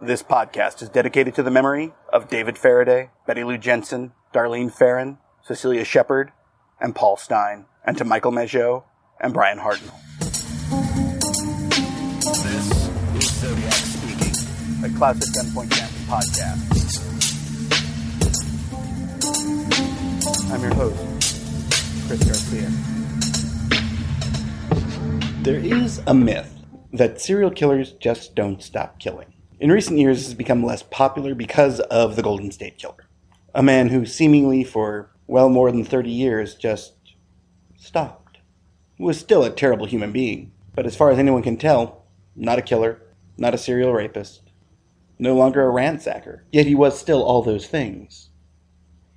This podcast is dedicated to the memory of David Faraday, Betty Lou Jensen, Darlene Ferrin, Cecelia Shepard, and Paul Stine, and to Michael Mageau and Bryan Hartnell. This is Zodiac speaking, a classic gunpoint gambling podcast. I'm your host, Chris Garcia. There is a myth that serial killers just don't stop killing. In recent years, this has become less popular because of the Golden State Killer, a man who seemingly for well more than 30 years just stopped. He was still a terrible human being, but as far as anyone can tell, not a killer, not a serial rapist, no longer a ransacker. Yet he was still all those things.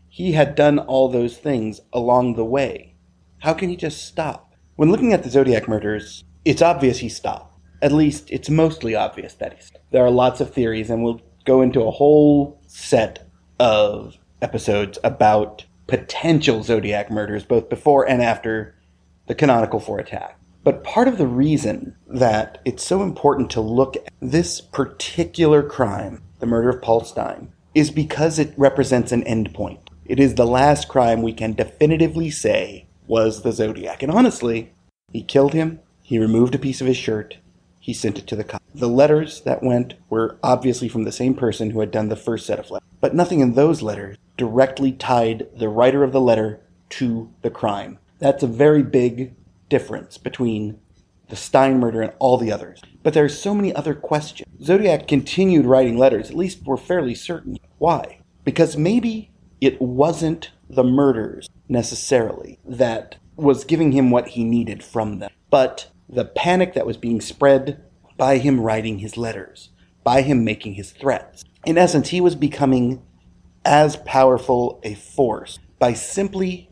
He had done all those things along the way. How can he just stop? When looking at the Zodiac murders, it's obvious he stopped. At least it's mostly obvious that he's. There are lots of theories, and we'll go into a whole set of episodes about potential Zodiac murders, both before and after the canonical four attack. But part of the reason that it's so important to look at this particular crime, the murder of Paul Stine, is because it represents an endpoint. It is the last crime we can definitively say was the Zodiac. And honestly, he killed him, he removed a piece of his shirt, he sent it to the cop. The letters that went were obviously from the same person who had done the first set of letters, but nothing in those letters directly tied the writer of the letter to the crime. That's a very big difference between the Stine murder and all the others. But there are so many other questions. Zodiac continued writing letters, at least we're fairly certain. Why? Because maybe it wasn't the murders necessarily that was giving him what he needed from them, but the panic that was being spread by him writing his letters, by him making his threats. In essence, he was becoming as powerful a force by simply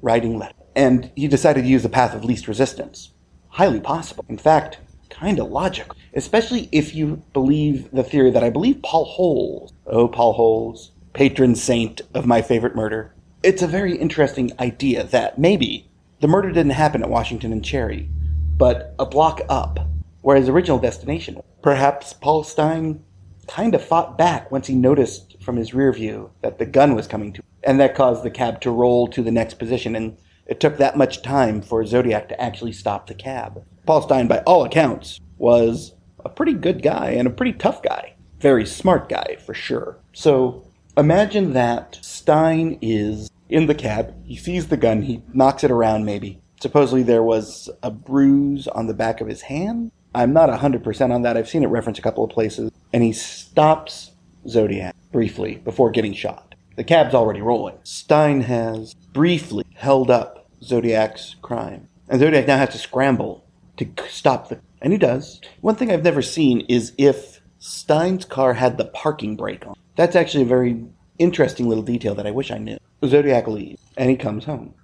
writing letters. And he decided to use the path of least resistance. Highly possible. In fact, kind of logical. Especially if you believe the theory that I believe Paul Holes, oh, Paul Holes, patron saint of my favorite murder, it's a very interesting idea that maybe the murder didn't happen at Washington and Cherry but a block up, where his original destination. Perhaps Paul Stine kind of fought back once he noticed from his rear view that the gun was coming to, and that caused the cab to roll to the next position, and it took that much time for Zodiac to actually stop the cab. Paul Stine, by all accounts, was a pretty good guy and a pretty tough guy. Very smart guy, for sure. So imagine that Stine is in the cab, he sees the gun, he knocks it around maybe, Supposedly there was a bruise on the back of his hand. I'm not 100% on that. I've seen it referenced a couple of places. And he stops Zodiac briefly before getting shot. The cab's already rolling. Stine has briefly held up Zodiac's crime. And Zodiac now has to scramble to stop the. And he does. One thing I've never seen is if Stine's car had the parking brake on. That's actually a very interesting little detail that I wish I knew. Zodiac leaves, and he comes home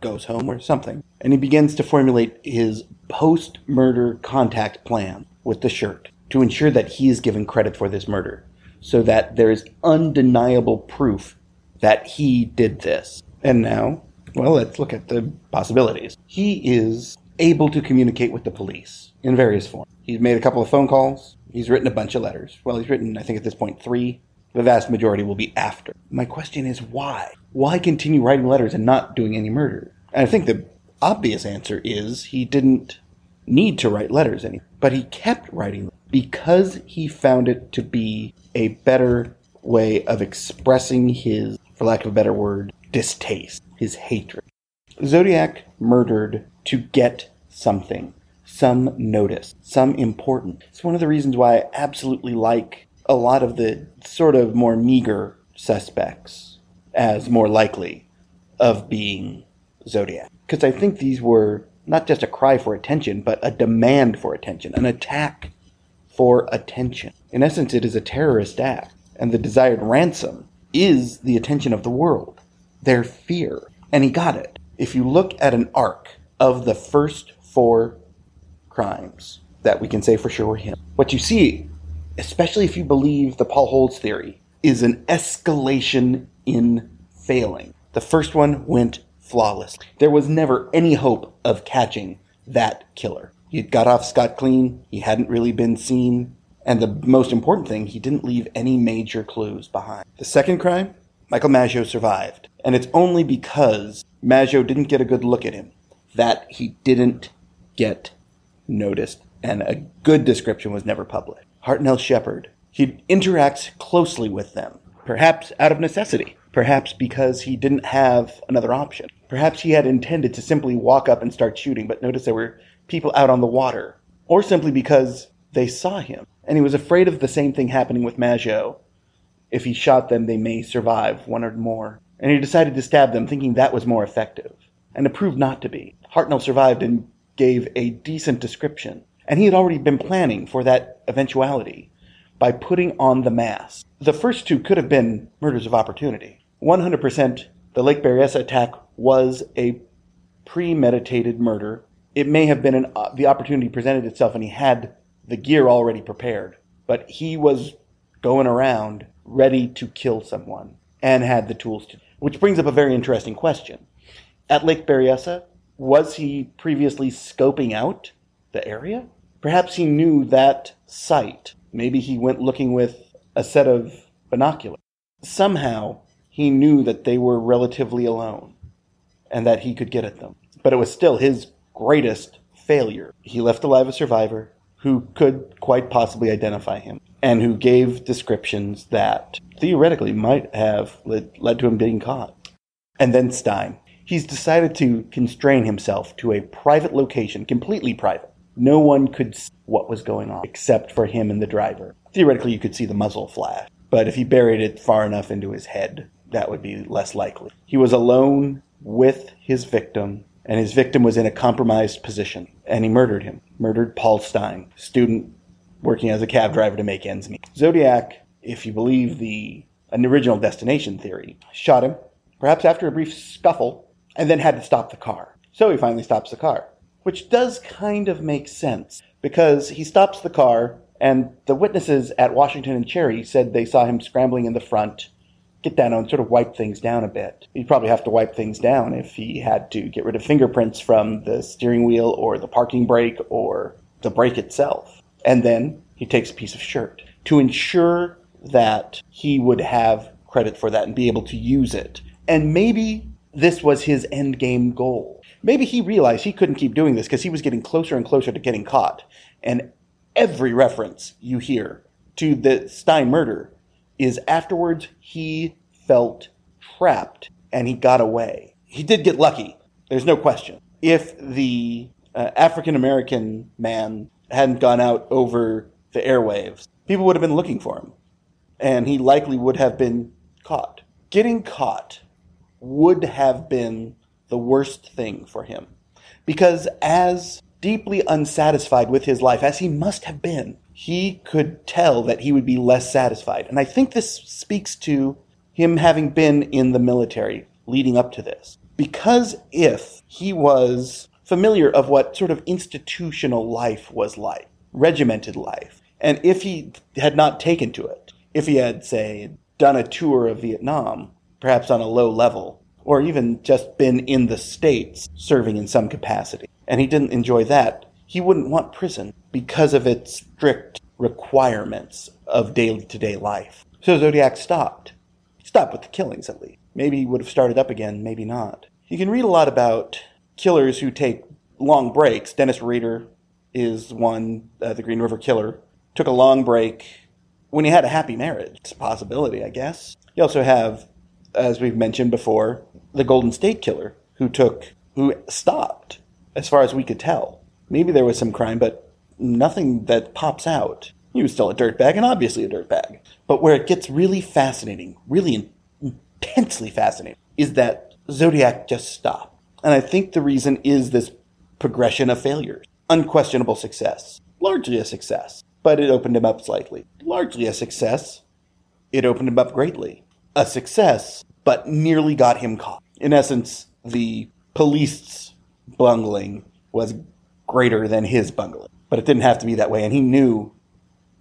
goes home or something. And he begins to formulate his post murder contact plan with the shirt to ensure that he is given credit for this murder so that there is undeniable proof that he did this. And now, well, let's look at the possibilities. He is able to communicate with the police in various forms. He's made a couple of phone calls. He's written a bunch of letters. Well, he's written, I think at this point, three. The vast majority will be after. My question is why? Why continue writing letters and not doing any murder? And I think the obvious answer is he didn't need to write letters anymore, but he kept writing because he found it to be a better way of expressing his, for lack of a better word, distaste, his hatred. Zodiac murdered to get something, some notice, some importance. It's one of the reasons why I absolutely like a lot of the sort of more meager suspects as more likely of being Zodiac. Because I think these were not just a cry for attention, but a demand for attention, an attack for attention. In essence, it is a terrorist act, and the desired ransom is the attention of the world, their fear. And he got it. If you look at an arc of the first four crimes that we can say for sure were him, what you see, especially if you believe the Paul Holes theory, is an escalation in failing. The first one went flawless. There was never any hope of catching that killer. He got off scot clean, he hadn't really been seen, And the most important thing, he didn't leave any major clues behind. The second crime, Michael Mageau survived. And it's only because Mageau didn't get a good look at him that he didn't get noticed. And a good description was never published. Hartnell Shepard, he interacts closely with them, perhaps out of necessity, perhaps because he didn't have another option. Perhaps he had intended to simply walk up and start shooting, but noticed there were people out on the water, or simply because they saw him and he was afraid of the same thing happening with Mageau. If he shot them, they may survive one or more. And he decided to stab them, thinking that was more effective. And it proved not to be. Hartnell survived and gave a decent description. And he had already been planning for that eventuality by putting on the mask. The first two could have been murders of opportunity. 100% the Lake Berryessa attack was a premeditated murder. It may have been an, uh, the opportunity presented itself and he had the gear already prepared. But he was going around ready to kill someone and had the tools to. Which brings up a very interesting question. At Lake Berryessa, was he previously scoping out the area? Perhaps he knew that site. Maybe he went looking with a set of binoculars. Somehow, he knew that they were relatively alone and that he could get at them. But it was still his greatest failure. He left alive a survivor who could quite possibly identify him and who gave descriptions that theoretically might have led, led to him being caught. And then Stine. He's decided to constrain himself to a private location, completely private. No one could see what was going on except for him and the driver. Theoretically, you could see the muzzle flash, but if he buried it far enough into his head, that would be less likely. He was alone with his victim and his victim was in a compromised position, and he murdered him. Murdered Paul Stine, student working as a cab driver to make ends meet. Zodiac, if you believe the an original destination theory, shot him, perhaps after a brief scuffle, and then had to stop the car. So he finally stops the car, which does kind of make sense because he stops the car, and the witnesses at Washington and Cherry said they saw him scrambling in the front get down and sort of wipe things down a bit. He'd probably have to wipe things down if he had to get rid of fingerprints from the steering wheel or the parking brake or the brake itself. And then he takes a piece of shirt to ensure that he would have credit for that and be able to use it. And maybe this was his end game goal. Maybe he realized he couldn't keep doing this because he was getting closer and closer to getting caught. And every reference you hear to the Stine murder is afterwards he felt trapped and he got away. He did get lucky. There's no question. If the uh, African American man hadn't gone out over the airwaves, people would have been looking for him. And he likely would have been caught. Getting caught would have been the worst thing for him. Because as deeply unsatisfied with his life as he must have been, he could tell that he would be less satisfied. And I think this speaks to him having been in the military leading up to this. Because if he was familiar of what sort of institutional life was like, regimented life, and if he had not taken to it, if he had, say, done a tour of Vietnam, perhaps on a low level, or even just been in the States serving in some capacity, and he didn't enjoy that, he wouldn't want prison because of its strict requirements of day to day life. So Zodiac stopped. Stopped with the killings, at least. Maybe he would have started up again, maybe not. You can read a lot about killers who take long breaks. Dennis Rader is one, uh, the Green River Killer. Took a long break when he had a happy marriage. It's a possibility, I guess. You also have, as we've mentioned before, the Golden State Killer, who took, who stopped, as far as we could tell maybe there was some crime, but nothing that pops out. He was still a dirtbag, and obviously a dirtbag. But where it gets really fascinating, really intensely fascinating, is that Zodiac just stopped. And I think the reason is this progression of failures. Unquestionable success. Largely a success, but it opened him up slightly. Largely a success, it opened him up greatly. A success, but nearly got him caught. In essence, the police's bungling was greater than his bungling. But it didn't have to be that way, and he knew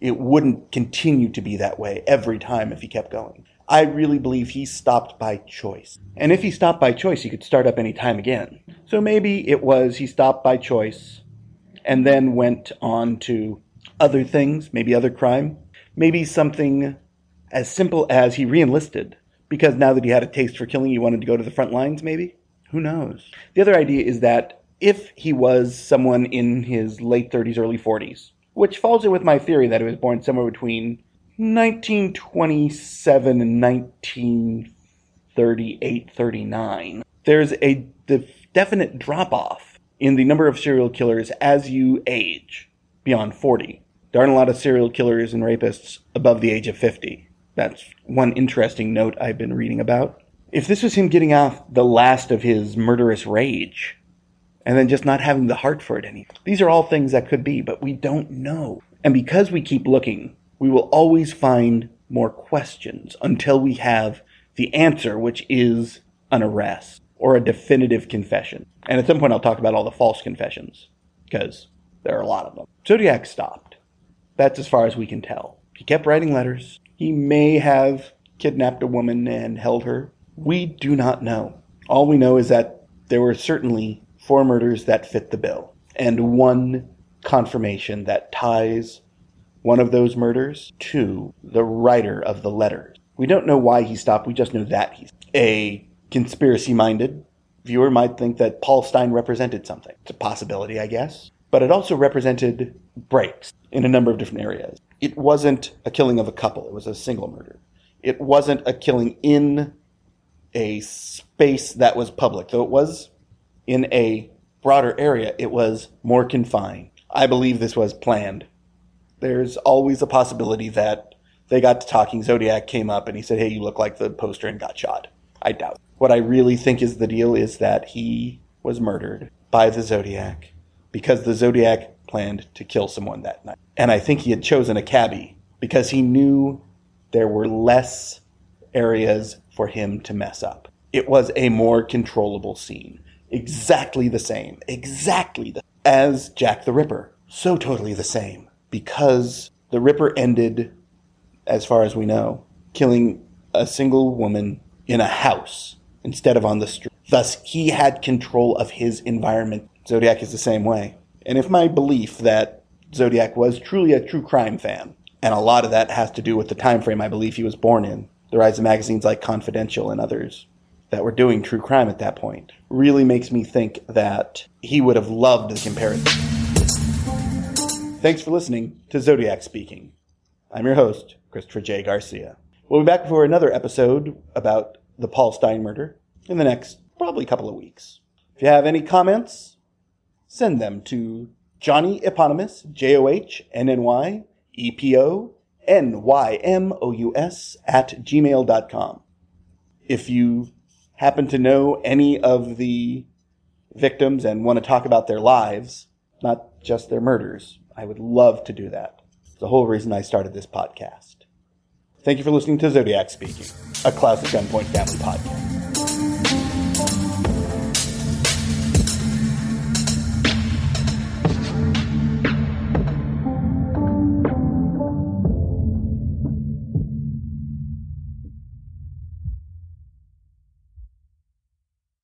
it wouldn't continue to be that way every time if he kept going. I really believe he stopped by choice. And if he stopped by choice, he could start up any time again. So maybe it was he stopped by choice and then went on to other things, maybe other crime, maybe something as simple as he reenlisted because now that he had a taste for killing, he wanted to go to the front lines, maybe? Who knows? The other idea is that if he was someone in his late 30s, early 40s, which falls in with my theory that he was born somewhere between 1927 and 1938, 39, there's a def- definite drop off in the number of serial killers as you age beyond 40. There aren't a lot of serial killers and rapists above the age of 50. That's one interesting note I've been reading about. If this was him getting off the last of his murderous rage, and then just not having the heart for it anymore, These are all things that could be, but we don't know. And because we keep looking, we will always find more questions until we have the answer, which is an arrest or a definitive confession. And at some point, I'll talk about all the false confessions because there are a lot of them. Zodiac stopped. That's as far as we can tell. He kept writing letters. He may have kidnapped a woman and held her. We do not know. All we know is that there were certainly four murders that fit the bill, and one confirmation that ties one of those murders to the writer of the letters. We don't know why he stopped, we just know that he's a conspiracy minded viewer might think that Paul Stine represented something. It's a possibility, I guess. But it also represented breaks in a number of different areas. It wasn't a killing of a couple, it was a single murder. It wasn't a killing in a space that was public, though it was in a broader area, it was more confined. I believe this was planned. There's always a possibility that they got to talking, Zodiac came up and he said, Hey, you look like the poster and got shot. I doubt. What I really think is the deal is that he was murdered by the Zodiac because the Zodiac planned to kill someone that night. And I think he had chosen a cabbie because he knew there were less areas for him to mess up. It was a more controllable scene. Exactly the same. Exactly the as Jack the Ripper. So totally the same. Because the Ripper ended, as far as we know, killing a single woman in a house instead of on the street. Thus, he had control of his environment. Zodiac is the same way. And if my belief that Zodiac was truly a true crime fan, and a lot of that has to do with the time frame I believe he was born in, the rise of magazines like Confidential and others that were doing true crime at that point, really makes me think that he would have loved the comparison. Thanks for listening to Zodiac Speaking. I'm your host, Christopher J. Garcia. We'll be back for another episode about the Paul Stine murder in the next probably couple of weeks. If you have any comments, send them to Johnny Eponymous, J O H N N Y E P O N Y M O U S, at gmail.com. If you happen to know any of the victims and want to talk about their lives, not just their murders, I would love to do that. It's the whole reason I started this podcast. Thank you for listening to Zodiac Speaking, a at Gunpoint family podcast.